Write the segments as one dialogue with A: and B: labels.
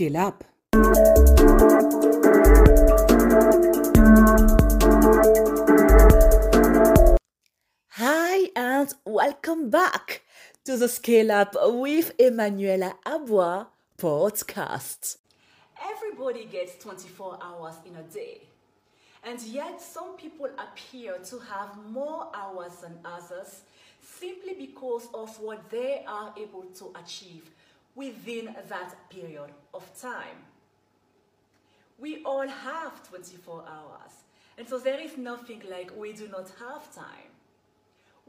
A: Scale Up. Hi, and welcome back to the Scale Up with Emmanuella Aboa podcast. Everybody gets 24 hours in a day, and yet some people appear to have more hours than others simply because of what they are able to achieve within that period of time. We all have 24 hours, and so there is nothing like we do not have time.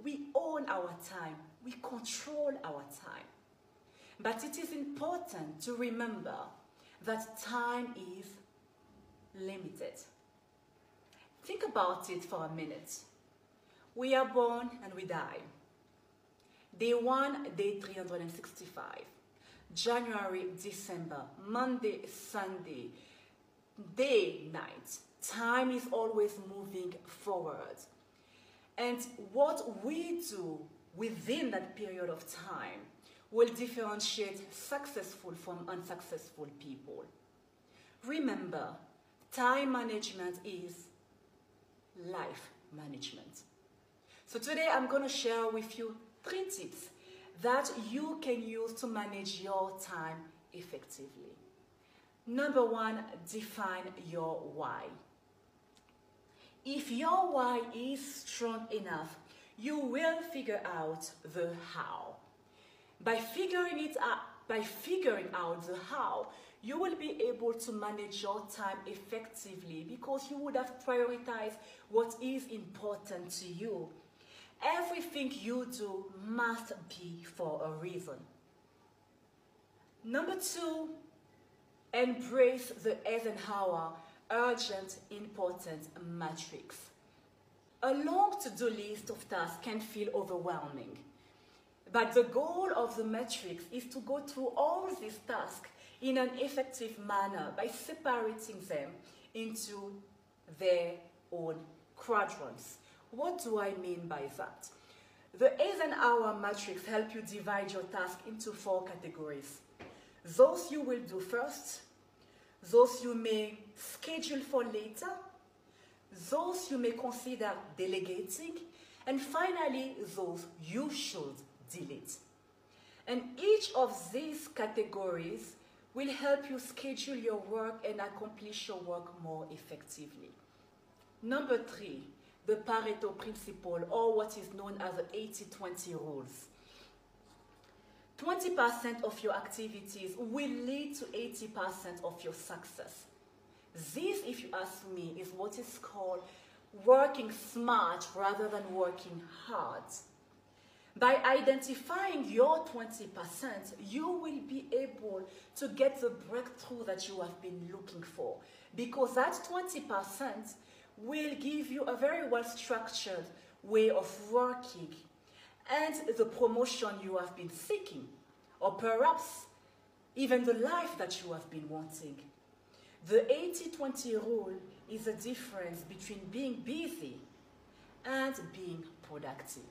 A: We own our time, we control our time. But it is important to remember that time is limited. Think about it for a minute. We are born and we die. Day 1, day 365. January, December, Monday, Sunday, day, night. Time is always moving forward. And what we do within that period of time will differentiate successful from unsuccessful people. Remember, time management is life management. So today I'm going to share with you three tips that you can use to manage your time effectively. Number one, define your why. If your why is strong enough, you will figure out the how. By figuring it out, by figuring out the how, you will be able to manage your time effectively because you would have prioritized what is important to you. Everything you do must be for a reason. Number two, embrace the Eisenhower urgent, important matrix. A long to-do list of tasks can feel overwhelming. But the goal of the matrix is to go through all these tasks in an effective manner by separating them into their own quadrants. What do I mean by that? The Eisenhower matrix helps you divide your task into four categories. Those you will do first, those you may schedule for later, those you may consider delegating, and finally, those you should delete. And each of these categories will help you schedule your work and accomplish your work more effectively. Number three, the Pareto principle, or what is known as the 80-20 rules. 20% of your activities will lead to 80% of your success. This, if you ask me, is what is called working smart rather than working hard. By identifying your 20%, you will be able to get the breakthrough that you have been looking for. Because that 20% will give you a very well structured way of working and the promotion you have been seeking, or perhaps even the life that you have been wanting. The 80-20 rule is the difference between being busy and being productive.